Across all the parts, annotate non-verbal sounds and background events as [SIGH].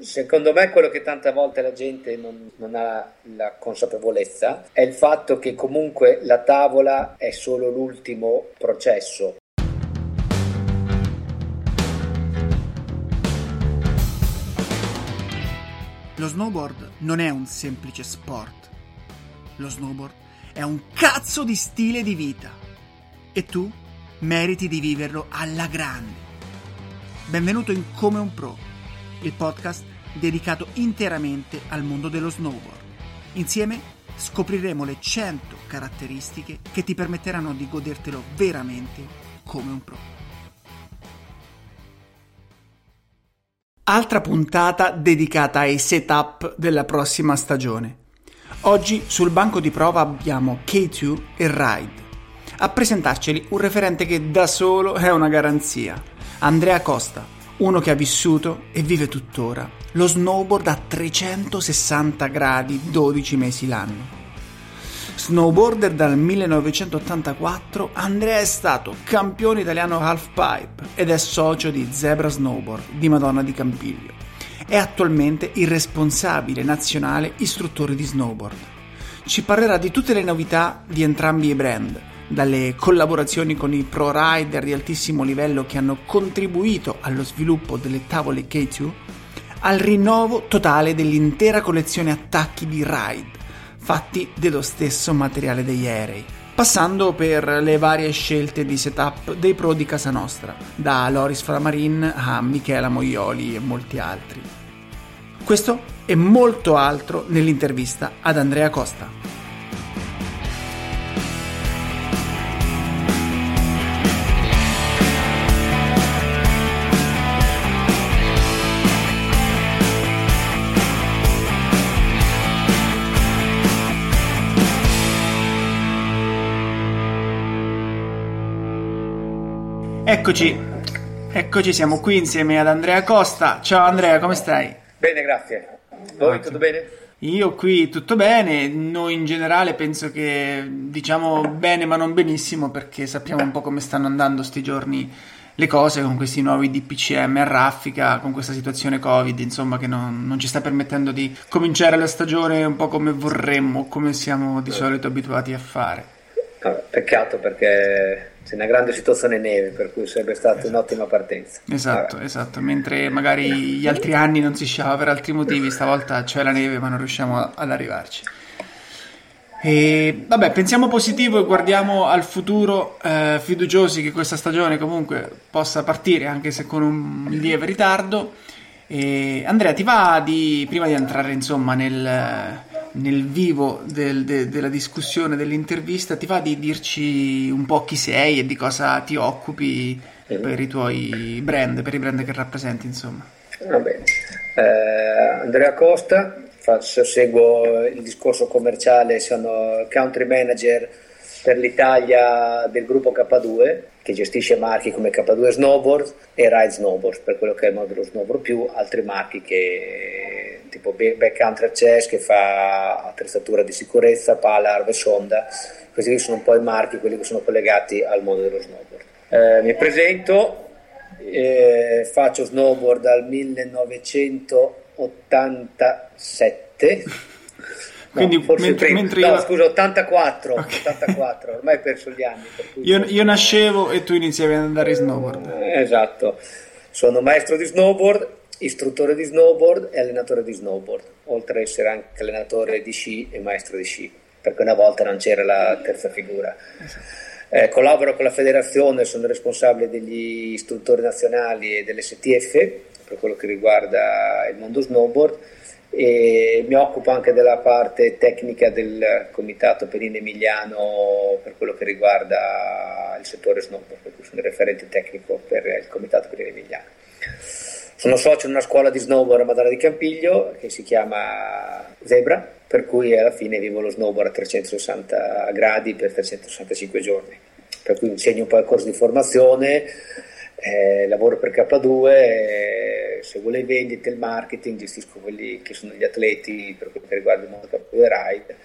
Secondo me quello che tante volte la gente non, non, ha la consapevolezza è il fatto che comunque la tavola è solo l'ultimo processo. Lo snowboard non è un semplice sport. Lo snowboard è un cazzo di stile di vita. E tu meriti di viverlo alla grande. Benvenuto in Come un Pro il podcast dedicato interamente al mondo dello snowboard. Insieme scopriremo le 100 caratteristiche che ti permetteranno di godertelo veramente come un pro. Altra puntata dedicata ai setup della prossima stagione. Oggi sul banco di prova abbiamo K2 e Ride. A presentarceli un referente che da solo è una garanzia, Andrea Costa, uno che ha vissuto e vive tuttora lo snowboard a 360 gradi 12 mesi l'anno. Snowboarder dal 1984, Andrea è stato campione italiano halfpipe ed è socio di Zebra Snowboard di Madonna di Campiglio. È attualmente il responsabile nazionale istruttore di snowboard. Ci parlerà di tutte le novità di entrambi i brand, dalle collaborazioni con i pro rider di altissimo livello che hanno contribuito allo sviluppo delle tavole K2, al rinnovo totale dell'intera collezione attacchi di ride, fatti dello stesso materiale degli aerei, passando per le varie scelte di setup dei pro di casa nostra, da Loris Flamarin a Michela Moioli e molti altri. Questo e molto altro nell'intervista ad Andrea Costa. Eccoci, eccoci, siamo qui insieme ad Andrea Costa. Ciao Andrea, come stai? Bene, grazie. Voi Ottimo. tutto bene? Io qui tutto bene, noi in generale penso che diciamo bene ma non benissimo perché sappiamo un po' come stanno andando sti giorni le cose con questi nuovi DPCM a raffica, con questa situazione Covid, insomma, che non, non, ci sta permettendo di cominciare la stagione un po' come vorremmo, come siamo di solito abituati a fare. Peccato perché c'è una grande situazione neve, per cui sarebbe stata esatto. un'ottima partenza. Esatto, Vabbè. esatto. Mentre magari gli altri anni non si sciava per altri motivi, stavolta c'è la neve, ma non riusciamo ad arrivarci. E vabbè, pensiamo positivo e guardiamo al futuro, eh, fiduciosi che questa stagione comunque possa partire, anche se con un lieve ritardo. E Andrea, ti va di, prima di entrare insomma nel, nel vivo del, de, della discussione, dell'intervista, ti va di dirci un po' chi sei e di cosa ti occupi mm-hmm. per i tuoi brand, per i brand che rappresenti, insomma. Va bene. Eh, Andrea Costa, faccio, seguo il discorso commerciale, sono country manager per l'Italia del gruppo K2 che gestisce marchi come K2 Snowboard e Ride Snowboard per quello che è il modello snowboard più altri marchi che tipo Backcountry Chess che fa attrezzatura di sicurezza, pala, arve sonda, questi sono un po' i marchi, quelli che sono collegati al mondo dello snowboard. Eh, mi presento, eh, faccio snowboard dal 1987. [LAUGHS] Quindi, no, mentre, mentre no, io... scusa, 84, okay. 84, ormai ho perso gli anni. Io, io, nascevo e tu iniziavi ad andare in snowboard. Eh, esatto, sono maestro di snowboard istruttore di snowboard e allenatore di snowboard, oltre ad essere anche allenatore di sci e maestro di sci, perché una volta non c'era la terza figura. Eh, collaboro con la federazione, sono responsabile degli istruttori nazionali e dell'STF per quello che riguarda il mondo snowboard e mi occupo anche della parte tecnica del comitato Perine Emiliano per quello che riguarda il settore snowboard, per cui sono il referente tecnico per il comitato Perine Emiliano. Sono socio in una scuola di snowboard a Madonna di Campiglio che si chiama Zebra, per cui alla fine vivo lo snowboard a 360 gradi per 365 giorni. Per cui insegno un po' il corso di formazione, eh, lavoro per K2, eh, seguo le vendite, il marketing, gestisco quelli che sono gli atleti per quello che riguarda il mondo K2 Ride.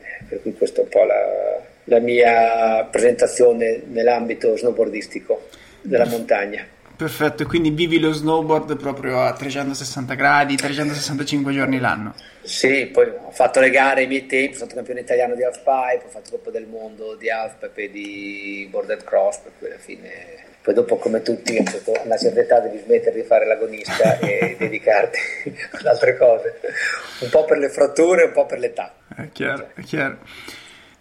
Eh, per cui questa è un po' la, la mia presentazione nell'ambito snowboardistico della montagna perfetto. Quindi vivi lo snowboard proprio a 360 gradi, 365 giorni l'anno. Sì, poi ho fatto le gare ai miei tempi, sono stato campione italiano di halfpipe, ho fatto Coppa del Mondo di halfpipe e di boarded cross, per cui alla fine poi dopo come tutti a una certa età devi smettere di fare l'agonista [LAUGHS] e dedicarti ad altre cose, un po' per le fratture, un po' per l'età. È chiaro, è chiaro.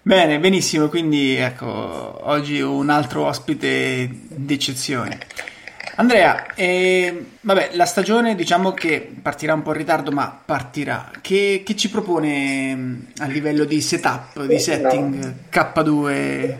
Bene, benissimo, quindi ecco, oggi un altro ospite d'eccezione. Andrea, eh, vabbè, la stagione diciamo che partirà un po' in ritardo, ma partirà. Che, che ci propone mm, a livello di setup, di setting no. K2?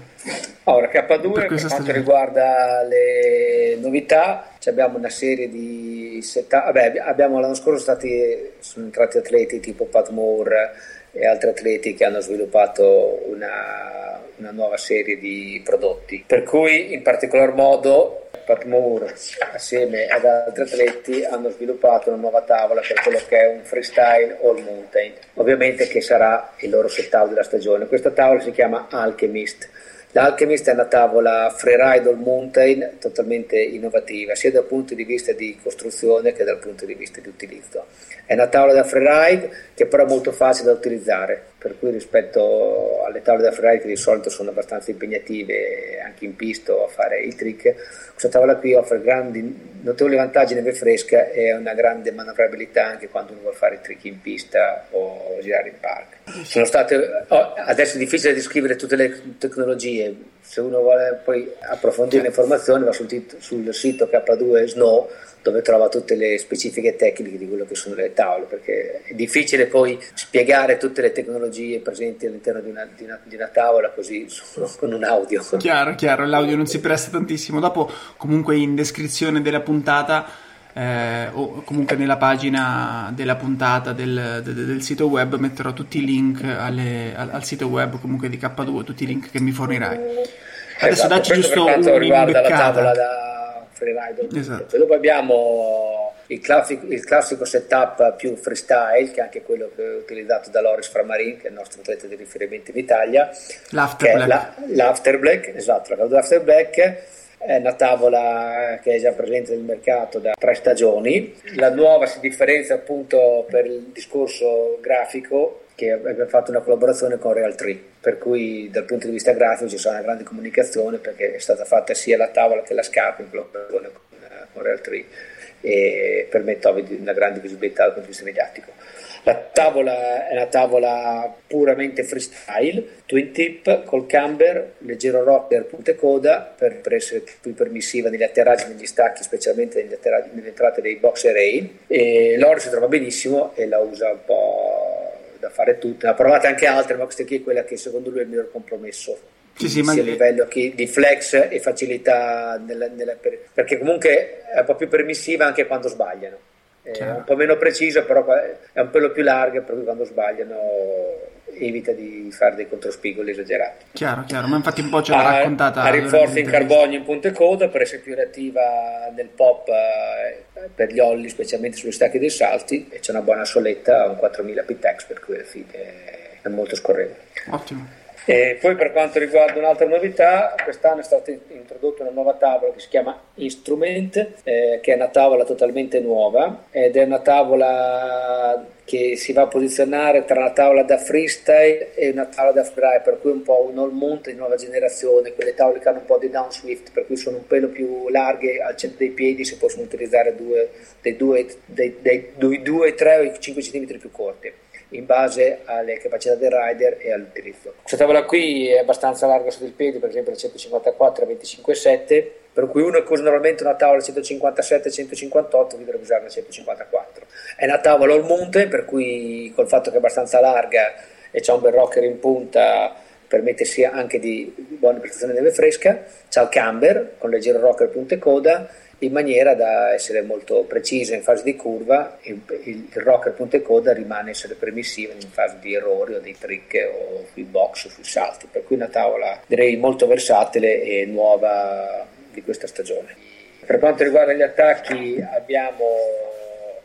Ora, K2 per, per quanto stagione. riguarda le novità, abbiamo una serie di setup. Vabbè, abbiamo l'anno scorso stati, sono entrati atleti tipo Pat Moore e altri atleti che hanno sviluppato una, una nuova serie di prodotti. Per cui, in particolar modo, Pat Moore assieme ad altri atleti hanno sviluppato una nuova tavola per quello che è un freestyle all mountain, ovviamente che sarà il loro setup della stagione. Questa tavola si chiama Alchemist L'Alchemist è una tavola freeride all mountain totalmente innovativa, sia dal punto di vista di costruzione che dal punto di vista di utilizzo. È una tavola da freeride che però è molto facile da utilizzare, per cui rispetto alle tavole da freeride che di solito sono abbastanza impegnative anche in pista a fare i trick, questa tavola qui offre grandi, notevoli vantaggi neve fresca e una grande manovrabilità anche quando uno vuole fare i trick in pista o girare in park. Sono state, oh, adesso è difficile descrivere tutte le tecnologie, se uno vuole poi approfondire le informazioni va sul, tit- sul sito K2 Snow dove trova tutte le specifiche tecniche di quello che sono le tavole, perché è difficile poi spiegare tutte le tecnologie presenti all'interno di una, di una, di una tavola così solo con un audio. Chiaro, chiaro, l'audio non si presta tantissimo. Dopo comunque in descrizione della puntata eh, o comunque nella pagina della puntata del, del, del, sito web metterò tutti i link alle, al, al, sito web comunque di K2, tutti i link che mi fornirai. Adesso esatto, dacci giusto per quanto riguarda la tavola da freeride. Esatto. Dopo abbiamo il classico, il classico, setup più freestyle, che è anche quello che è utilizzato da Loris Framarin, che è il nostro atleta di riferimento in Italia. L'After Black. La, l'After Black, esatto, la l'After Black è una tavola che è già presente nel mercato da tre stagioni. La nuova si differenzia appunto per il discorso grafico che abbiamo fatto una collaborazione con Real 3, per cui dal punto di vista grafico ci sarà una grande comunicazione perché è stata fatta sia la tavola che la scarpa in collaborazione con, con Real 3 e permette una grande visibilità dal punto di vista mediatico. La tavola è una tavola puramente freestyle, twin tip col camber, leggero rocker, punta e coda per, per, essere più permissiva negli atterraggi negli stacchi, specialmente negli nelle entrate dei box array. E l'oro si trova benissimo e la usa un po' da fare tutte. Ne ha provate anche altre, ma questa qui è quella che secondo lui è il miglior compromesso sì, sì, sia a livello di flex e facilità nella, nella, perché comunque è un po' più permissiva anche quando sbagliano è un po' meno precisa, però è un pelo più larga, per cui quando sbagliano evita di fare dei controspigoli esagerati. Chiaro, chiaro, ma infatti un po' ce l'ha ah, raccontata. Ha rinforzi in carbonio in punta e coda per essere più reattiva nel pop eh, per gli olli, specialmente sugli stacchi dei salti, e c'è una buona soletta, un 4000 Pitex, per cui alla fine è molto scorrevole. Ottimo. E poi per quanto riguarda un'altra novità, quest'anno è stata introdotta una nuova tavola che si chiama Instrument, eh, che è una tavola totalmente nuova ed è una tavola che si va a posizionare tra una tavola da freestyle e una tavola da freeride, per cui un po' un all mount di nuova generazione, quelle tavole che hanno un po' di downswift, per cui sono un pelo più larghe al centro dei piedi, si possono utilizzare due, dei 2, 3 o 5 cm più corti in base alle capacità del rider e all'utilizzo. Questa tavola qui è abbastanza larga sotto il piede, per esempio da 154 a 25,7, per cui uno che usa normalmente una tavola 157-158 dovrebbe usare una 154. È una tavola all mountain, per cui col fatto che è abbastanza larga e c'è un bel rocker in punta permette sia anche di buona prestazione di neve fresca, c'ha il camber con leggero rocker punta e coda in maniera da essere molto precisa in fase di curva e il, il rocker punta e coda rimane essere permissivo in fase di errori o dei trick o sui box o sui salti, per cui una tavola direi molto versatile e nuova di questa stagione. Per quanto riguarda gli attacchi abbiamo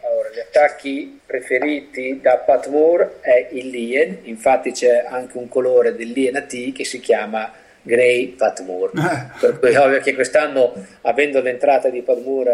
allora, gli attacchi preferiti da Pat Moore è il Lien, infatti c'è anche un colore del Lien AT che si chiama Gray, Pat Moore. per cui è ovvio che quest'anno, avendo l'entrata di Pat Moore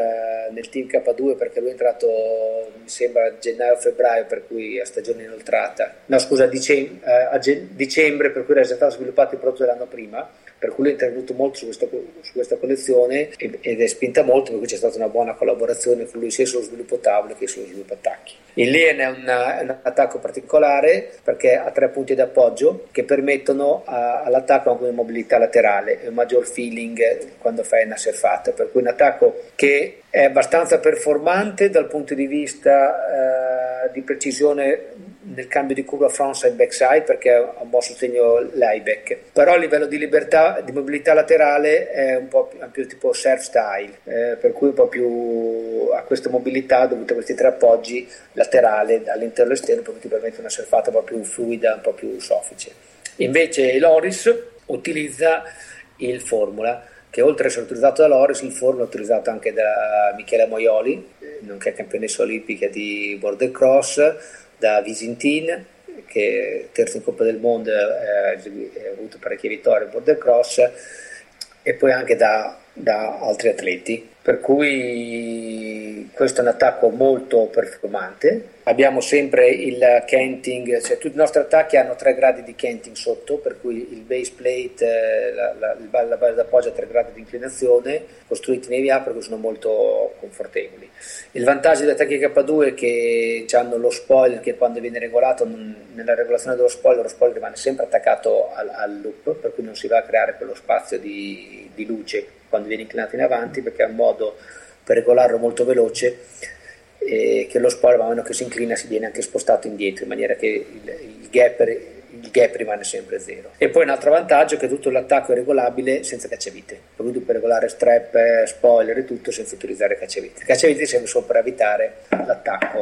eh, nel team K2, perché lui è entrato mi sembra a gennaio-febbraio, per cui a stagione inoltrata, no scusa, a dicembre, eh, a dicembre per cui era già stato sviluppato il prodotto dell'anno prima per cui lui è intervenuto molto su questa, su questa collezione ed è spinta molto per cui c'è stata una buona collaborazione con lui sia sullo sviluppo tavole che sullo sviluppo attacchi. Il Lien è, una, un attacco particolare perché ha tre punti d'appoggio che permettono a, all'attacco anche una mobilità laterale e un maggior feeling quando fai una surfata, per cui un attacco che è abbastanza performante dal punto di vista eh, di precisione nel cambio di curva frontside backside perché ha un buon sostegno layback però a livello di libertà di mobilità laterale è un po' più, più tipo surf style eh, per cui un po' più a questa mobilità dovuta a questi tre appoggi laterale all'interno e all'esterno per cui ti permette una surfata un po' più fluida un po' più soffice. Invece l'Oris utilizza il Formula che oltre ad essere utilizzato da Loris, il Formula è utilizzato anche da Michele Moioli, nonché campionessa olimpica di border cross, da Visintin che terzo in Coppa del Mondo eh, ha avuto parecchie vittorie in border cross e poi anche da, da altri atleti per cui questo è un attacco molto performante. Abbiamo sempre il kenting, cioè tutti i nostri attacchi hanno tre gradi di kenting sotto, per cui il base plate, eh, la, la, la base d'appoggio ha tre gradi di inclinazione, costruiti in EVA perché sono molto confortevoli. Il vantaggio degli attacchi K2 è che hanno lo spoiler che quando viene regolato, nella regolazione dello spoiler, lo spoiler rimane sempre attaccato al, al loop, per cui non si va a creare quello spazio di, di luce quando viene inclinato in avanti perché è un modo per regolarlo molto veloce e che lo spoiler man mano che si inclina si viene anche spostato indietro in maniera che il, il, gap, il, gap, rimane sempre zero. E poi un altro vantaggio è che tutto l'attacco è regolabile senza cacciavite. Per tu puoi regolare strap, spoiler e tutto senza utilizzare cacciavite. Cacciavite serve solo per evitare l'attacco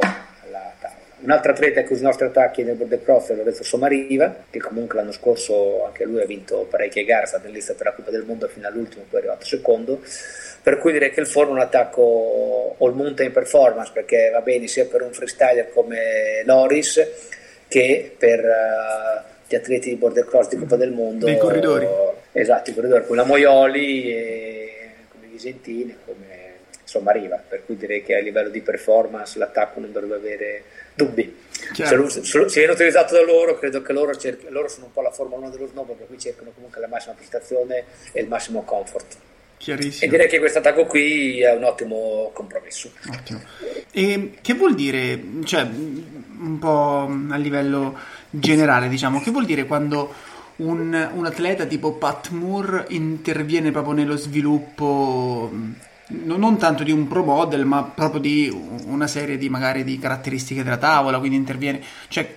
un altro atleta che usa i nostri attacchi nel border cross è Lorenzo Somariva, che comunque l'anno scorso anche lui ha vinto parecchie gare, è stato in lista per la Coppa del Mondo fino all'ultimo, poi è arrivato secondo. Per cui direi che il forno è un attacco all mountain performance, perché va bene sia per un freestyler come Loris che per uh, gli atleti di border cross di Coppa del Mondo. Dei corridori. Esatto, i corridori, come la Moioli, e come Visentini, come insomma arriva, per cui direi che a livello di performance l'attacco non dovrebbe avere dubbi. Se, se, se, viene utilizzato da loro, credo che loro, cerchi, loro sono un po' la Formula 1 dello snowboard, per cui cercano comunque la massima prestazione e il massimo comfort. Chiarissimo. E direi che questo attacco qui è un ottimo compromesso. Ottimo. E che vuol dire, cioè, un po' a livello generale, diciamo, che vuol dire quando un, un atleta tipo Pat Moore interviene proprio nello sviluppo non tanto di un pro model, ma proprio di una serie di magari di caratteristiche della tavola, quindi interviene. Cioè,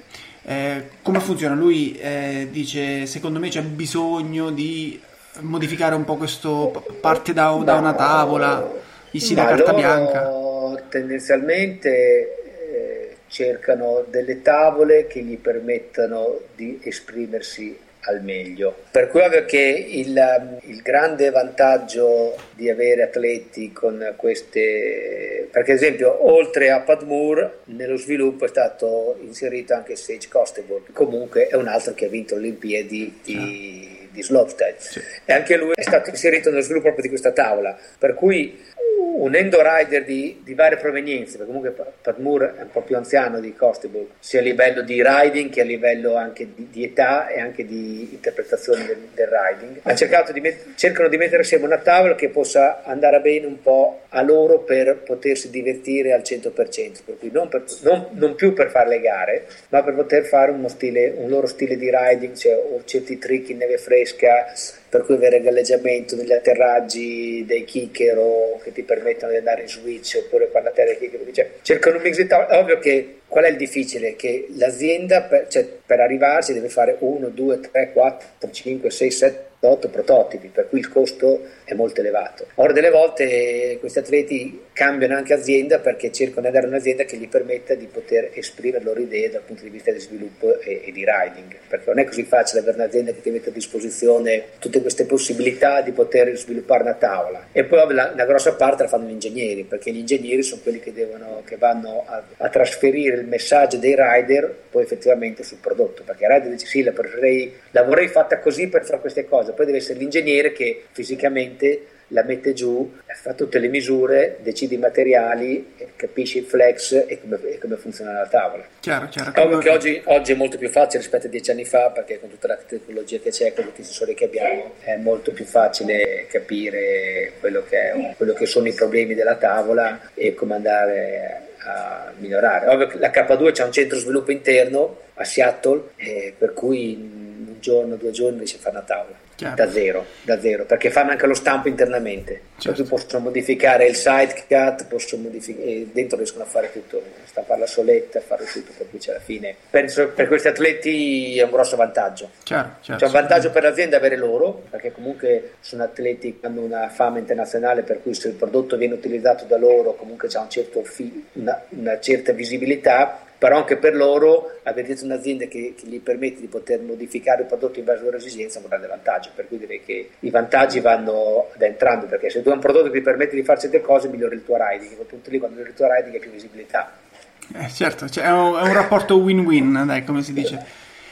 eh, come funziona? Lui eh, dice: Secondo me c'è bisogno di modificare un po' questo. Parte da, da una tavola, gli si dà carta bianca. Tendenzialmente eh, cercano delle tavole che gli permettano di esprimersi al meglio. Per cui ovvio che il, il, grande vantaggio di avere atleti con queste, perché ad esempio oltre a Padmur nello sviluppo è stato inserito anche Sage Costable, comunque è un altro che ha vinto le Olimpiadi di, di slopestyle sì. e anche lui è stato inserito nello sviluppo proprio di questa tavola, per cui unendo rider di, di, varie provenienze, perché comunque Padmur è un po' più anziano di Costable, sia a livello di riding che a livello anche di, di età e anche di interpretazione del, del riding, di met- cercano di mettere assieme una tavola che possa andare bene un po' a loro per potersi divertire al 100%, per cui non, per, non, non più per fare le gare, ma per poter fare stile, un loro stile di riding, cioè o certi trick in neve fresca, per cui avere galleggiamento negli atterraggi dei kicker o che ti permettono di andare in switch oppure per la terra kicker, cioè, cercano un mix di tavole. È ovvio che qual è il difficile? Che l'azienda per, cioè, per arrivarci deve fare 1, 2, 3, 4, 5, 6, 7 8 prototipi, per cui il costo è molto elevato. Ora delle volte questi atleti cambiano anche azienda perché cercano di avere un'azienda che gli permetta di poter esprimere le loro idee dal punto di vista di sviluppo e, e di riding, perché non è così facile avere un'azienda che ti mette a disposizione tutte queste possibilità di poter sviluppare una tavola. E poi la, la grossa parte la fanno gli ingegneri, perché gli ingegneri sono quelli che, devono, che vanno a, a, trasferire il messaggio dei rider poi effettivamente sul prodotto, perché il rider dice sì, la, la vorrei fatta così per fare queste cose, poi deve essere l'ingegnere che fisicamente la mette giù, fa tutte le misure, decide i materiali, capisce il flex e come, e come funziona la tavola. Chiaro, chiaro. Ovvio che oggi, oggi, è molto più facile rispetto a dieci anni fa perché con tutta la tecnologia che c'è, con tutti i sensori che abbiamo, è molto più facile capire quello che, è, quello che sono i problemi della tavola e come andare a migliorare. Ovvio che la K2 c'è un centro sviluppo interno a Seattle, eh, per cui in un giorno, due giorni riesce a fare una tavola. Chiaro. Da zero, da zero, perché fanno anche lo stampo internamente. Certo. possono modificare il side cut, possono modificare, e dentro riescono a fare tutto, stampare la soletta, fare tutto, per cui alla fine penso per questi atleti è un grosso vantaggio. Chiaro, chiaro, C'è un vantaggio per l'azienda avere loro, perché comunque sono atleti che hanno una fama internazionale, per cui se il prodotto viene utilizzato da loro comunque c'è un certo fi, una, una certa visibilità però anche per loro avere un'azienda che, che, gli permette di poter modificare il prodotto in base alle loro esigenze è un grande vantaggio, per cui direi che i vantaggi vanno da entrambi, perché se tu hai un prodotto che ti permette di fare certe cose migliora il tuo riding, quel punto lì quando migliori il tuo riding hai più visibilità. Eh, certo, cioè è, un, è un rapporto win-win, dai, come si dice.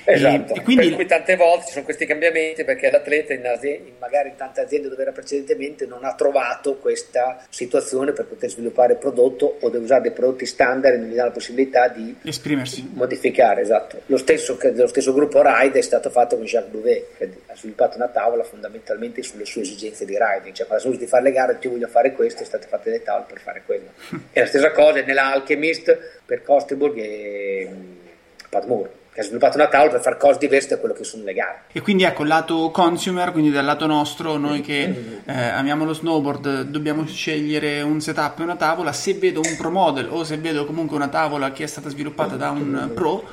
Esatto, e quindi... per cui tante volte ci sono questi cambiamenti perché l'atleta in aziende, magari in tante aziende dove era precedentemente non ha trovato questa situazione per poter sviluppare il prodotto o deve usare dei prodotti standard e non gli dà la possibilità di esprimersi, modificare, esatto. Lo stesso, lo stesso gruppo Ride è stato fatto con Jacques Bouvet che ha sviluppato una tavola fondamentalmente sulle sue esigenze di riding, cioè quando sono di fare le gare ti voglio fare questo, è state fatte le tavole per fare quello. [LAUGHS] e la stessa cosa nell'Alchemist per Costeburg e mm, Padmore che ha sviluppato una tavola per fare cose diverse da quello che sono le gare. E quindi ecco, lato consumer, quindi dal lato nostro, noi che eh, amiamo lo snowboard, dobbiamo scegliere un setup e una tavola, se vedo un pro model o se vedo comunque una tavola che è stata sviluppata da un pro,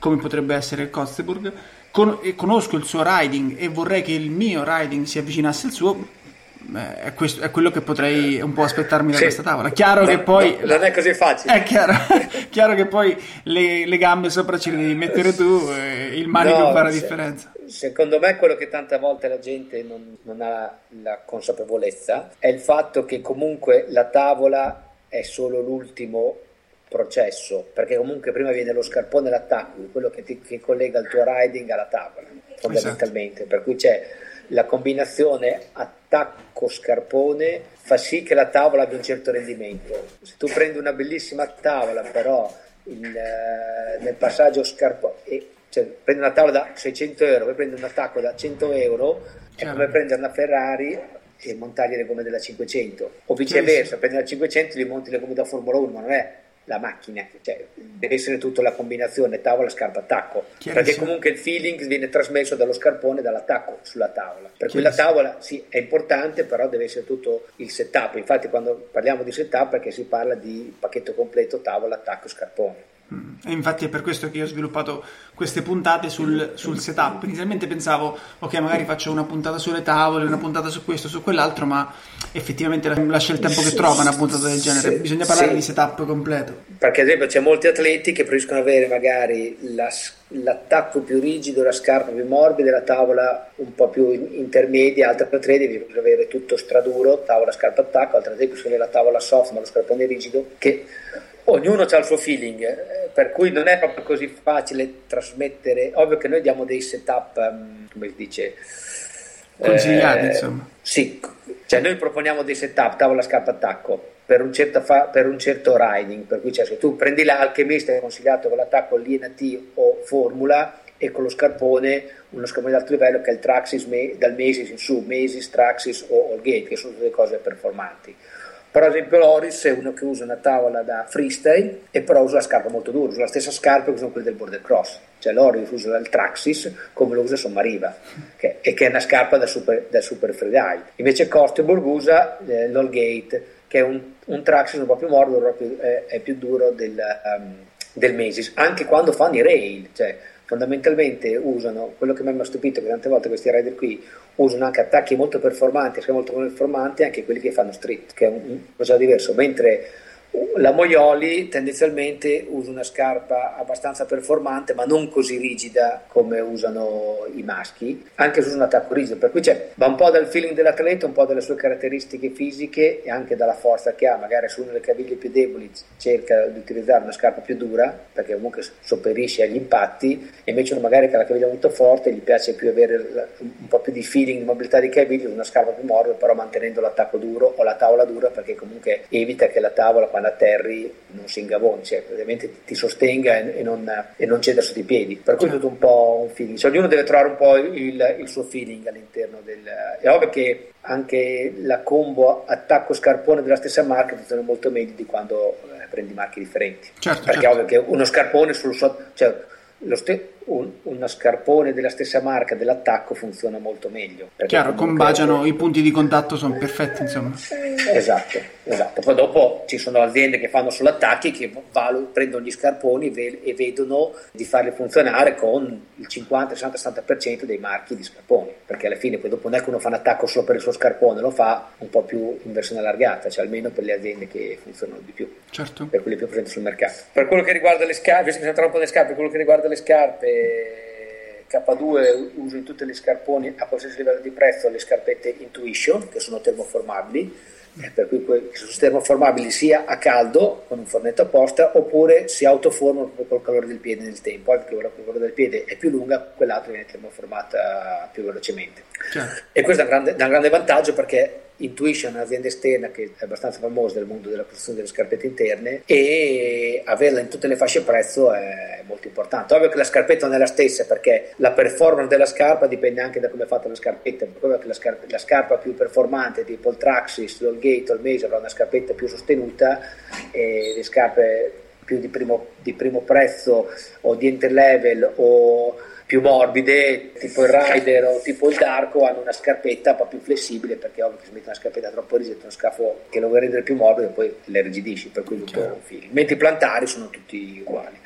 come potrebbe essere il Kosteburg, con- conosco il suo riding e vorrei che il mio riding si avvicinasse al suo, è, questo, è, quello che potrei un po' aspettarmi da sì. questa tavola. Chiaro no, che poi. No, non è così facile. [LAUGHS] È chiaro, [LAUGHS] chiaro che poi le, le, gambe sopra ce le devi mettere tu e il manico no, fa la se, differenza. Secondo me, quello che tante volte la gente non, non ha la consapevolezza è il fatto che comunque la tavola è solo l'ultimo processo, perché comunque prima viene lo scarpone e l'attacco, quello che, ti, che collega il tuo riding alla tavola, fondamentalmente. Esatto. Per cui c'è la combinazione attacco-scarpone fa sì che la tavola abbia un certo rendimento. Se tu prendi una bellissima tavola, però il, eh, nel passaggio scarpone, cioè prendi una tavola da 600 euro, poi prendi un attacco da 100 euro, è come prendere una Ferrari e montargli le gomme della 500, o viceversa, prendi la 500 e gli monti le gomme da Formula 1, ma non è la macchina, cioè, deve essere tutta la combinazione tavola, scarpa, attacco, perché comunque il feeling viene trasmesso dallo scarpone, dall'attacco sulla tavola. Per cui la tavola sì, è importante, però deve essere tutto il setup. Infatti quando parliamo di setup perché si parla di pacchetto completo tavola, attacco, scarpone. Mm. E infatti è per questo che io ho sviluppato queste puntate sul, sul, setup. Inizialmente pensavo, ok, magari faccio una puntata sulle tavole, una puntata su questo, su quell'altro, ma effettivamente lascia il tempo che trova una puntata del genere. Sì, Bisogna parlare sì. di setup completo. Perché ad esempio c'è molti atleti che preferiscono avere magari la, l'attacco più rigido, la scarpa più morbida, la tavola un po' più intermedia, altri atleti devono avere tutto straduro, tavola, scarpa, attacco, altri atleti preferiscono la tavola soft ma lo scarpone rigido, che ognuno ha il suo feeling, per cui non è proprio così facile trasmettere. Ovvio che noi diamo dei setup, um, come si dice, consigliati, eh, insomma. Sì, cioè noi proponiamo dei setup, tavola, scarpa, attacco. Per un, fa- per un, certo riding, per cui cioè, se tu prendi l'Alchemist è consigliato con l'attacco l'INT o Formula e con lo scarpone uno scarpone di alto livello che è il Traxis dal Mesis in su, Mesis, Traxis o Allgate, che sono tutte cose performanti. Per esempio l'Oris è uno che usa una tavola da freestyle e però usa la scarpa molto dura, usa la stessa scarpa che usano quelli del border cross. Cioè l'Oris usa il Traxis come lo usa Sommariva che, e che è una scarpa da super, da super freeride. Invece Kosteborg usa eh, l'Allgate che è un, un Traxis un po' più morbido, è, è, più duro del, um, del Macy's, anche quando fanno i rail. Cioè, fondamentalmente usano quello che mi ha stupito che tante volte questi rider qui usano anche attacchi molto performanti, molto performanti anche quelli che fanno street, che è una cosa diversa, mentre la Moioli tendenzialmente usa una scarpa abbastanza performante ma non così rigida come usano i maschi, anche usa un attacco rigido, per cui c'è, va un po' dal feeling dell'atleta, un po' dalle sue caratteristiche fisiche e anche dalla forza che ha, magari su una delle caviglie più deboli cerca di utilizzare una scarpa più dura perché comunque sopperisce agli impatti e invece uno magari che ha la caviglia molto forte gli piace più avere un po' più di feeling, di mobilità di caviglie, una scarpa più morbida però mantenendo l'attacco duro o la tavola dura perché comunque evita che la tavola quando atterri non si ingavoni, cioè ovviamente ti sostenga e, non, e non ceda sotto i piedi. Per cui è tutto un po' un feeling. Cioè, ognuno deve trovare un po' il, il suo feeling all'interno del... È ovvio che anche la combo attacco scarpone della stessa marca funziona molto meglio di quando eh, prendi marche differenti. Certo, perché certo. è ovvio che uno scarpone sul suo... Cioè, Ste- un, una scarpone della stessa marca dell'attacco funziona molto meglio. Chiaro, combaciano, i punti di contatto sono perfetti, insomma. Esatto, esatto. Poi dopo ci sono aziende che fanno solo attacchi che valu- prendono gli scarponi ve- e vedono di farli funzionare con il 50, 60, 70% dei marchi di scarponi, perché alla fine poi dopo non è che uno fa un attacco solo per il suo scarpone, lo fa un po' più in versione allargata, cioè almeno per le aziende che funzionano di più, certo. per quelle più presenti sul mercato. Per quello che riguarda le scarpe, visto che siamo troppo le scarpe, per quello che riguarda le scarpe K2 uso in tutti gli scarponi a qualsiasi livello di prezzo le scarpette Intuition che sono termoformabili eh, per cui sono termoformabili sia a caldo con un fornetto apposta oppure si autoformano col calore del piede nel tempo perché quella col calore del piede è più lunga quell'altra viene termoformata più velocemente certo. e questo è un grande, un grande vantaggio perché Intuition è un'azienda esterna che è abbastanza famosa nel mondo della costruzione delle scarpette interne e averla in tutte le fasce prezzo è molto importante. Ovvio che la scarpetta non è la stessa perché la performance della scarpa dipende anche da come è fatta la scarpetta. Ovvio che la scarpa, la scarpa più performante tipo il Traxxas, l'Allgate o il Mesa avrà una scarpetta più sostenuta e le scarpe più di primo, di primo prezzo o di entry level o più morbide, tipo il Rider o tipo il Darko, hanno una scarpetta un po' più flessibile perché ovvio che se metti una scarpetta troppo rigida, uno scafo che lo vuoi rendere più morbido e poi le rigidisci, per cui tutto un feeling. Mentre i plantari sono tutti uguali.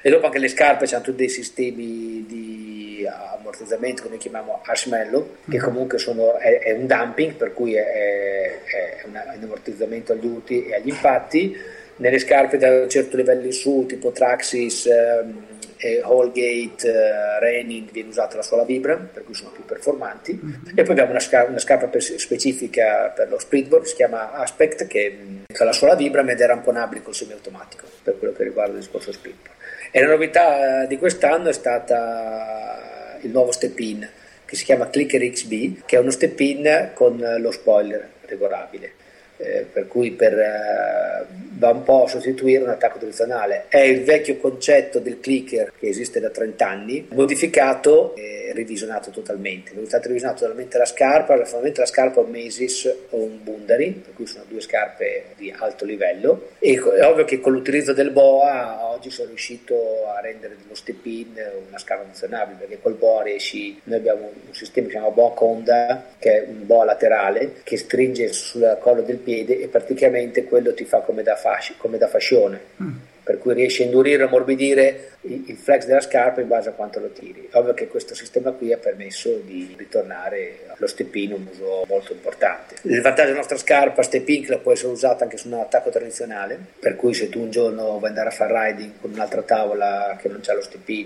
E dopo anche le scarpe hanno tutti dei sistemi di ammortizzamento che noi chiamiamo Arshmallow, che comunque sono, è, è, un dumping, per cui è, è, un ammortizzamento agli urti e agli impatti. Nelle scarpe da un certo livello in su, tipo Traxxas, ehm, e Hallgate, uh, Reining viene usata la suola Vibra, per cui sono più performanti. Mm-hmm. E poi abbiamo una, sca- una scarpa per, specifica per lo speedboard, si chiama Aspect, che ha la suola Vibram ed è ramponabile col semiautomatico, per quello che riguarda il discorso speedboard. E la novità di quest'anno è stata il nuovo step-in, che si chiama Clicker XB, che è uno step-in con lo spoiler regolabile eh, per cui per, eh, va un po' a sostituire un attacco tradizionale. È il vecchio concetto del clicker che esiste da 30 anni, modificato e revisionato totalmente. È stato revisionato totalmente la scarpa, la scarpa un Mesis o un Bundari, per cui sono due scarpe di alto livello e è ovvio che con l'utilizzo del BOA oggi sono riuscito a rendere dello step-in una scarpa funzionabile perché col BOA riesci, noi abbiamo un sistema che si chiama BOA Conda che è un BOA laterale che stringe sul collo del piede e praticamente quello ti fa come da, fasci, come da fascione. Mm. Per cui riesci a indurire o ammorbidire il flex della scarpa in base a quanto lo tiri. Ovvio che questo sistema qui ha permesso di ritornare allo step-in, un uso molto importante. Il vantaggio della nostra scarpa step-in che può essere usata anche su un attacco tradizionale, per cui se tu un giorno vuoi andare a fare riding con un'altra tavola che non c'ha lo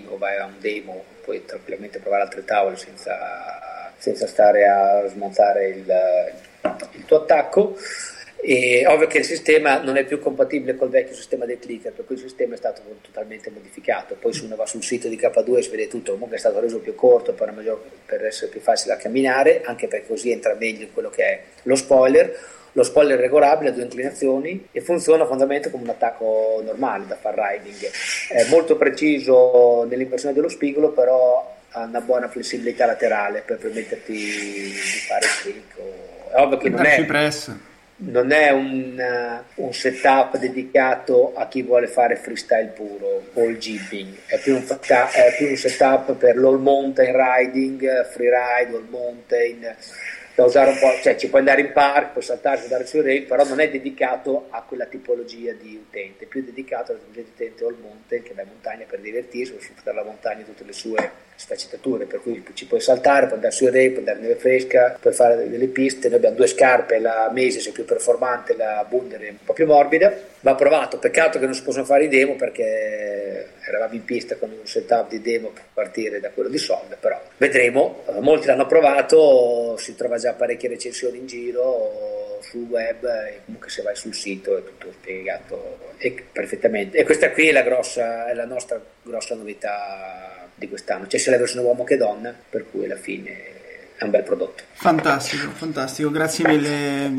o vai a un demo, puoi tranquillamente provare altre tavole senza, senza stare a smontare il, il tuo attacco e ovvio che il sistema non è più compatibile col vecchio sistema dei clicker, per cui il sistema è stato totalmente modificato. Poi se uno va sul sito di K2 si vede tutto, comunque è stato reso più corto per, maggior, per essere più facile da camminare, anche perché così entra meglio in quello che è lo spoiler. Lo spoiler è regolabile a due inclinazioni e funziona fondamentalmente come un attacco normale da far riding. È molto preciso nell'impressione dello spigolo, però ha una buona flessibilità laterale per permetterti di fare il trick. È ovvio che non è... Non è un, uh, un, setup dedicato a chi vuole fare freestyle puro o il jibbing, è più un, è più un setup per l'all mountain riding, freeride, all mountain, da usare un po', cioè ci puoi andare in park, puoi saltare, andare sul rail, però non è dedicato a quella tipologia di utente, è più dedicato all'utente all mountain che va in montagna per divertirsi, per sfruttare la montagna e tutte le sue sfaccettature, per cui ci puoi saltare, puoi andare sul rail, puoi andare neve fresca, puoi fare delle piste, noi abbiamo due scarpe, la Masis è più performante, la Bunder è un po' più morbida, va provato, peccato che non si possono fare i demo perché eravamo in pista con un setup di demo per partire da quello di Solda, però vedremo, molti l'hanno provato, si trova già parecchie recensioni in giro sul web e comunque se vai sul sito è tutto spiegato perfettamente. E questa qui è la, grossa, è la nostra grossa novità di quest'anno, c'è sia la versione uomo che donna, per cui alla fine è un bel prodotto. Fantastico, fantastico, grazie mille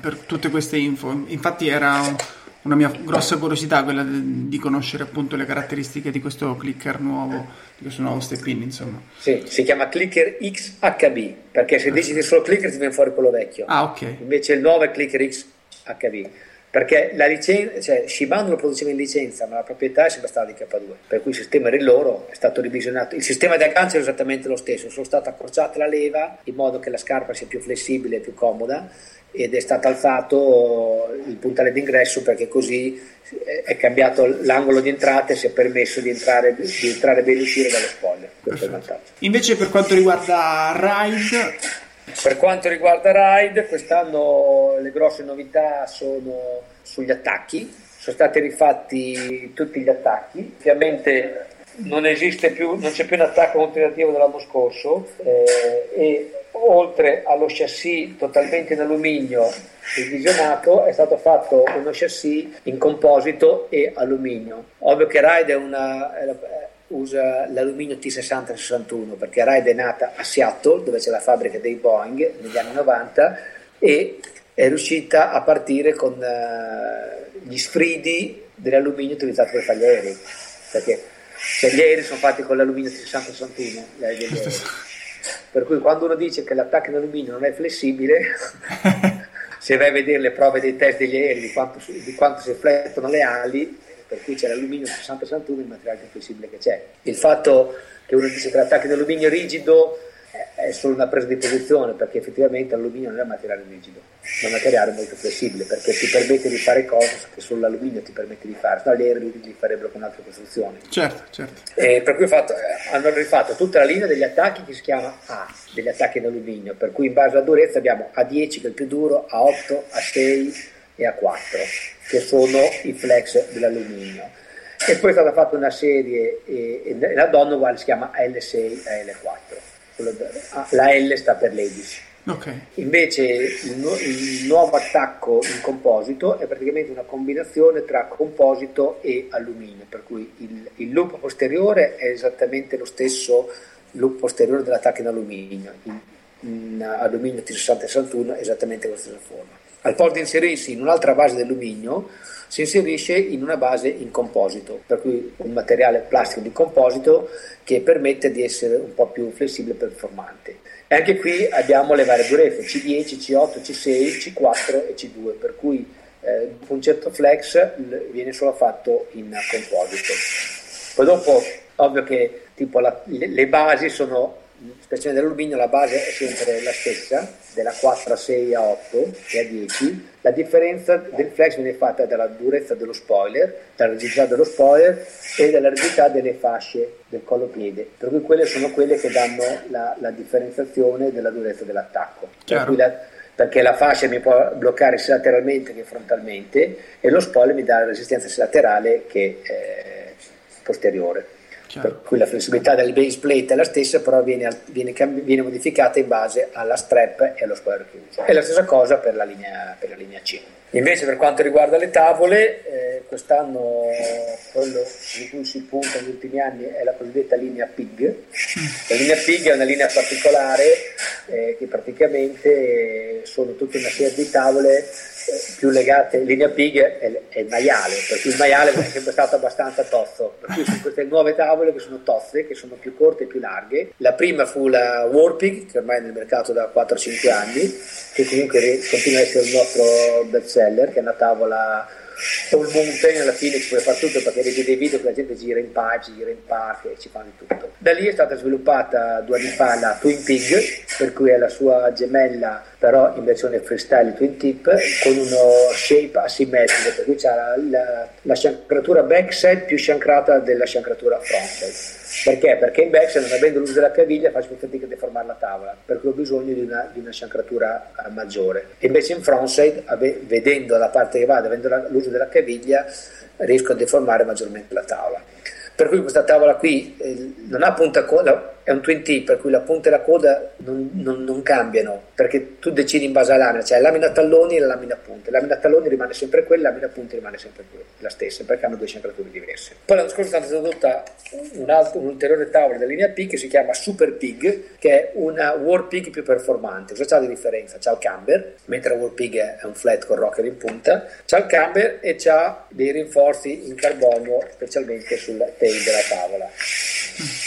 per tutte queste info. Infatti era una mia grossa curiosità quella di conoscere appunto le caratteristiche di questo clicker nuovo, di questo nuovo step-in, insomma. Sì, si chiama clicker XHB, perché se dici solo clicker ti viene fuori quello vecchio. Ah, ok. Invece il nuovo è clicker XHB, perché la licenza, cioè Shibano lo produceva in licenza, ma la proprietà è sempre stata di K2, per cui il sistema era il loro, è stato revisionato. Il sistema di aggancio è esattamente lo stesso, sono state accorciate la leva in modo che la scarpa sia più flessibile e più comoda ed è stato alzato il puntale d'ingresso perché così è cambiato l'angolo di entrata e si è permesso di entrare, di entrare bene e uscire dallo spoiler. Invece per quanto riguarda Ride... Per quanto riguarda Ride, quest'anno le grosse novità sono sugli attacchi, sono stati rifatti tutti gli attacchi, ovviamente non esiste più, non c'è più un attacco continuativo dell'anno scorso eh, e oltre allo chassis totalmente in alluminio revisionato è stato fatto uno chassis in composito e alluminio. Ovvio che Ride una, usa l'alluminio T60-61 perché Ride è nata a Seattle dove c'è la fabbrica dei Boeing negli anni 90 e è riuscita a partire con uh, gli sfridi dell'alluminio utilizzato per fare gli aerei perché cioè, gli aerei sono fatti con l'alluminio T60-61 per cui quando uno dice che l'attacco in alluminio non è flessibile, [LAUGHS] se vai a vedere le prove dei test degli aerei di quanto, di quanto si riflettono le ali, per cui c'è l'alluminio 60-61, il materiale più flessibile che c'è. Il fatto che uno dice che l'attacco in alluminio rigido è solo una presa di posizione perché effettivamente l'alluminio non è un materiale rigido, è un materiale molto flessibile perché ti permette di fare cose che solo l'alluminio ti permette di fare, no gli aerei li farebbero con altre costruzioni. Certo, certo. E per cui fatto, eh, hanno rifatto tutta la linea degli attacchi che si chiama A, degli attacchi in alluminio, per cui in base alla durezza abbiamo A10 che è il più duro, A8, A6 e A4 che sono i flex dell'alluminio. E poi è stata fatta una serie, e, e la Donovan si chiama L6 e L4 la L sta per ladies. Okay. Invece il, nu- il, nuovo attacco in composito è praticamente una combinazione tra composito e alluminio, per cui il, il loop posteriore è esattamente lo stesso loop posteriore dell'attacco in alluminio, in, in alluminio T6061 è esattamente la stessa forma. Al posto di inserirsi in un'altra base di alluminio, si inserisce in una base in composito, per cui un materiale plastico di composito che permette di essere un po' più flessibile e performante. E anche qui abbiamo le varie durezze C10, C8, C6, C4 e C2, per cui eh, un certo flex viene solo fatto in composito. Poi dopo, ovvio che tipo la, le, le basi sono specie dell'alluminio la base è sempre la stessa, della 4 a 6 a 8 e a 10. La differenza del flex viene fatta dalla durezza dello spoiler, dalla rigidità dello spoiler e dalla rigidità delle fasce del collo piede. Per cui quelle sono quelle che danno la, la differenziazione della durezza dell'attacco. Per la, perché la fascia mi può bloccare sia lateralmente che frontalmente e lo spoiler mi dà la resistenza sia laterale che eh, posteriore. Chiaro. Per cui la flessibilità del base plate è la stessa, però viene, viene, viene, modificata in base alla strap e allo spoiler chiuso. È la stessa cosa per la linea, per la linea C. Invece per quanto riguarda le tavole, eh, quest'anno quello di cui si punta negli ultimi anni è la cosiddetta linea PIG. La linea PIG è una linea particolare eh, che praticamente sono tutta una serie di tavole più legate, linea pig è, è, il maiale, per cui il maiale è sempre stato abbastanza tozzo, per cui sono queste nuove tavole che sono tozze, che sono più corte e più larghe. La prima fu la Warpig, che ormai è nel mercato da 4-5 anni, che comunque continua a essere il nostro best seller, che è una tavola il mountain alla fine ci puoi fare tutto perché vedi dei video che la gente gira in pipe, gira in park e ci fanno tutto. Da lì è stata sviluppata due anni fa la Twin Pig, per cui è la sua gemella però in versione freestyle Twin Tip con uno shape asimmetrico, per cui c'è la, la, la sciancratura backside più sciancrata della sciancratura frontside. Perché? Perché in backside non avendo l'uso della caviglia faccio fatica a deformare la tavola, per cui ho bisogno di una, di una sciancratura uh, maggiore. Invece in frontside, ave, vedendo la parte che vado, avendo la, l'uso della caviglia, riesco a deformare maggiormente la tavola. Per cui questa tavola qui eh, non ha punta coda, è un twin tip, per cui la punta e la coda non, non, non, cambiano, perché tu decidi in base alla cioè la lamina talloni e la lamina punte. La lamina talloni rimane sempre quella, la lamina punte rimane sempre la stessa, perché hanno due centrature diverse. Poi l'anno scorso è stata introdotta un un'ulteriore tavola della linea P che si chiama Super Pig, che è una War Pig più performante. Cosa c'ha di differenza? C'ha il camber, mentre la War Pig è un flat con rocker in punta, c'ha il camber e c'ha dei rinforzi in carbonio, specialmente sul tail della tavola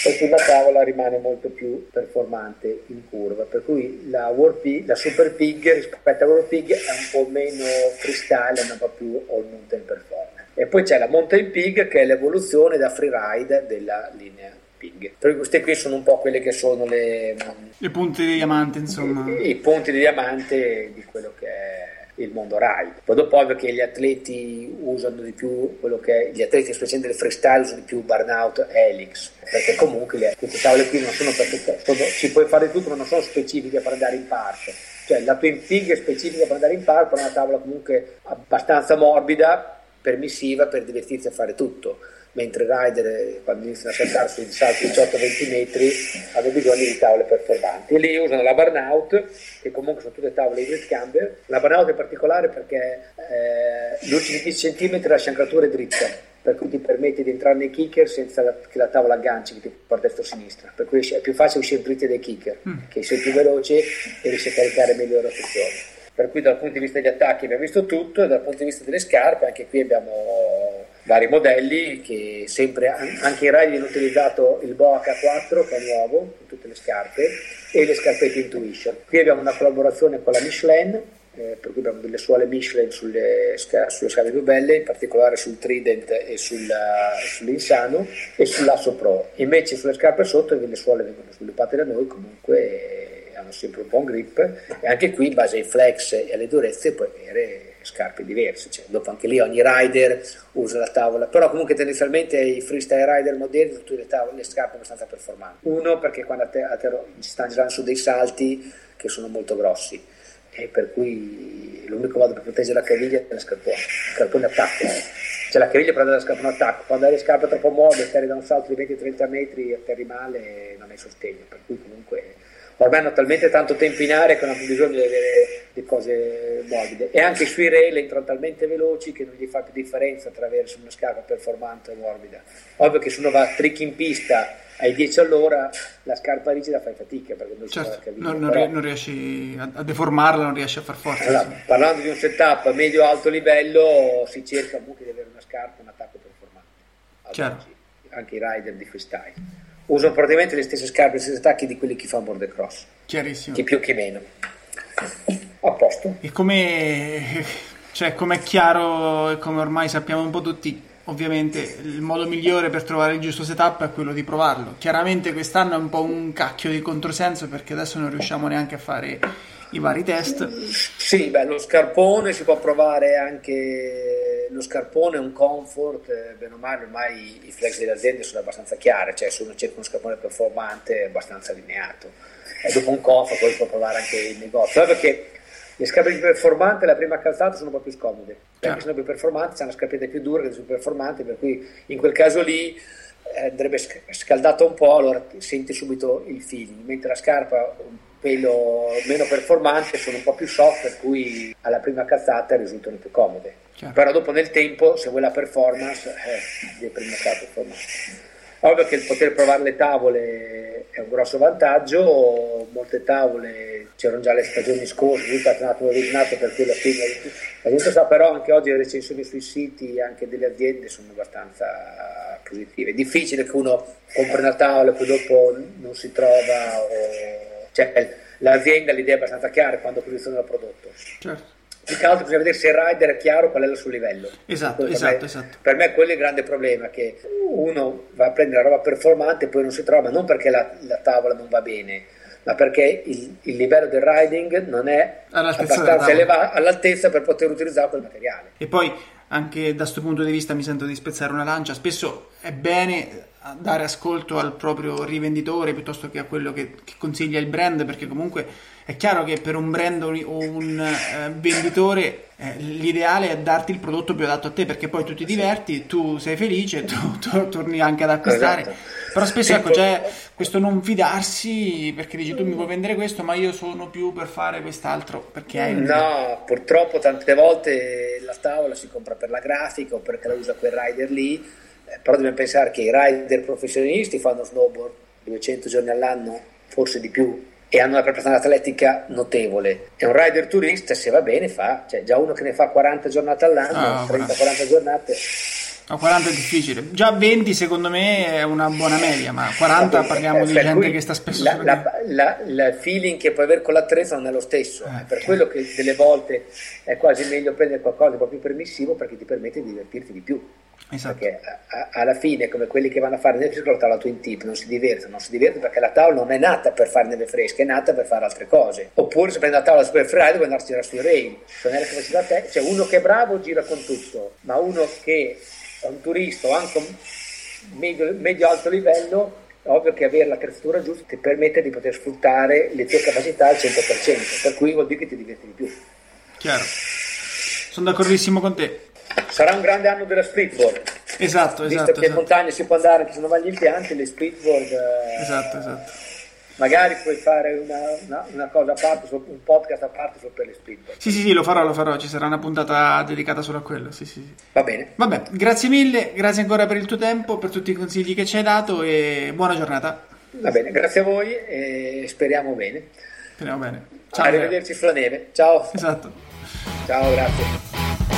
per cui la tavola rimane molto più performante in curva. Per cui la, Pig, la Super Pig rispetto alla War Pig è un po' meno freestyle, ma un po' più all mountain performance. E poi c'è la Mountain Pig che è l'evoluzione da freeride della linea Pig. Per cui queste qui sono un po' quelle che sono le... Le punte di diamante, insomma. I, i punti di diamante di quello che è il mondo ride. Poi dopo ovvio che gli atleti usano di più quello che è, gli atleti specialmente del freestyle usano di più burnout helix, perché comunque le, queste tavole qui non sono perfette, sono, ci puoi fare tutto ma non sono specifiche per andare in parco. Cioè la Twin Pig è specifica per andare in parco, è una tavola comunque abbastanza morbida, permissiva per divertirsi a fare tutto mentre il rider quando iniziano a saltare sui salti 18-20 metri hanno bisogno di tavole performanti. E lì usano la burnout che comunque sono tutte tavole hybrid camber la burnout è particolare perché eh, gli ultimi 10 cm la sciancratura è dritta per cui ti permette di entrare nei kicker senza che la tavola agganci che ti porta destra o sinistra. Per cui è più facile uscire dritti dai kicker mm. che sei più veloce e riesci a caricare meglio la rotazione. Per cui dal punto di vista degli attacchi abbiamo visto tutto e dal punto di vista delle scarpe anche qui abbiamo vari modelli che sempre anche in Rai hanno utilizzato il Boa K4 che è nuovo con tutte le scarpe e le scarpette Intuition qui abbiamo una collaborazione con la Michelin eh, per cui abbiamo delle suole Michelin sulle, sulle scale più belle, in particolare sul Trident e sulla, sull'Insano e sull'Asso Pro. Invece sulle scarpe sotto le suole vengono sviluppate da noi comunque hanno sempre un buon grip e anche qui in base ai flex e alle durezze puoi avere scarpe diverse, cioè, dopo anche lì ogni rider usa la tavola, però comunque tendenzialmente i freestyle rider moderni tutte le, tavole, le scarpe abbastanza performanti. Uno perché quando a te, a te si stanno girando su dei salti che sono molto grossi e per cui l'unico modo per proteggere la caviglia è la scarpone, il scarpone attacco. Cioè la caviglia prende la scarpa in attacco, quando hai le scarpe troppo morbide, stai da un salto di 20-30 metri e terri male non hai sostegno, per cui comunque ormai hanno talmente tanto tempo in aria che non hanno bisogno di avere di cose morbide e anche sui rail entrano talmente veloci che non gli fa più differenza attraverso una scarpa performante o morbida. Ovvio che se uno va a trick in pista ai 10 all'ora la scarpa rigida fai fatica perché non certo, caviglia, non, però... non, riesci a, deformarla non riesci a far forza. Allora, parlando di un setup medio alto livello si cerca comunque di avere una scarpa un attacco performante. Certo. anche i rider di freestyle usano praticamente le stesse scarpe, gli stessi attacchi di quelli che fa border cross. Chiarissimo. Chi più che meno. A posto. E come, cioè, come è chiaro e come ormai sappiamo un po' tutti, ovviamente il modo migliore per trovare il giusto setup è quello di provarlo. Chiaramente quest'anno è un po' un cacchio di controsenso perché adesso non riusciamo neanche a fare i vari test. Sì, beh, lo scarpone si può provare anche lo scarpone è un comfort, eh, bene o male ormai i flex delle aziende sono abbastanza chiari, cioè se uno cerca uno scarpone performante è abbastanza allineato. E dopo un comfort poi può provare anche il negozio, perché le scarpe più performanti la prima calzata sono un po' più scomode, perché certo. sono più performanti, hanno scarpette più dure che sono più performanti, per cui in quel caso lì eh, andrebbe scaldata un po', allora senti subito il feeling, mentre la scarpa pelo meno performante sono un po' più soft per cui alla prima calzata risultano più comode. Chiaro. però dopo nel tempo se vuoi la performance eh, devi prima la performance. Ovvio che il poter provare le tavole è un grosso vantaggio molte tavole c'erano già le stagioni scorse è un attimo originato per cui la fine la gente sa però anche oggi le recensioni sui siti anche delle aziende sono abbastanza positive. È difficile che uno compri una tavola e poi dopo non si trova o cioè, l'azienda l'idea è abbastanza chiara quando posiziona il prodotto. Certo. più che altro bisogna vedere se il rider è chiaro qual è il suo livello. Esatto, per esatto, me, esatto. Per me quello è il grande problema, che uno va a prendere la roba performante e poi non si trova, non perché la, la tavola non va bene, ma perché il, il livello del riding non è abbastanza elevato all'altezza per poter utilizzare quel materiale. E poi anche da questo punto di vista mi sento di spezzare una lancia, spesso è bene dare ascolto al proprio rivenditore piuttosto che a quello che, che consiglia il brand, perché comunque è chiaro che per un brand o un eh, venditore eh, l'ideale è darti il prodotto più adatto a te, perché poi tu ti diverti, tu sei felice, tu, tu torni anche ad acquistare. Esatto. Però spesso ecco, c'è questo non fidarsi perché dici tu mi puoi vendere questo, ma io sono più per fare quest'altro. Perché hai No, purtroppo tante volte la tavola si compra per la grafica o perché la usa quel rider lì, però dobbiamo pensare che i rider professionisti fanno snowboard 200 giorni all'anno, forse di più, e hanno una preparazione atletica notevole. E un rider turista, se va bene, fa, cioè già uno che ne fa 40 giornate all'anno, ah, 30-40 giornate No, 40 è difficile. Già 20 secondo me è una buona media, ma 40 parliamo di gente che sta spesso... Il feeling che puoi avere con l'attrezzo non è lo stesso, eh, per quello che delle volte è quasi meglio prendere qualcosa di un po' più permissivo perché ti permette di divertirti di più. Esatto. Perché a, a, alla fine, come quelli che vanno a fare neve fresca, la Twin Tip non si divertono, non si divertono perché la tavola non è nata per fare neve fresche, è nata per fare altre cose. Oppure se prendi la tavola super freeride vuoi andare a girare sui rail, non è la capacità te, cioè uno che è bravo gira con tutto, ma uno che un turista o anche un medio, medio alto livello ovvio che avere l'attrezzatura giusta ti permette di poter sfruttare le tue capacità al 100%, per cui vuol dire che ti diverti di più. Chiaro, sono d'accordissimo con te. Sarà un grande anno della streetboard. Esatto, Visto esatto. che esatto. in montagna si può andare anche se non va gli impianti, le streetboard... Eh, esatto, esatto magari puoi fare una, una, una, cosa a parte, un podcast a parte solo per le speedboard. Sì, sì, sì, lo farò, lo farò, ci sarà una puntata dedicata solo a quello, sì, sì, sì. Va bene. Vabbè, grazie mille, grazie ancora per il tuo tempo, per tutti i consigli che ci hai dato e buona giornata. Va bene, grazie a voi e speriamo bene. Speriamo bene. Ciao. Arrivederci sulla neve. Ciao. Esatto. Ciao, grazie.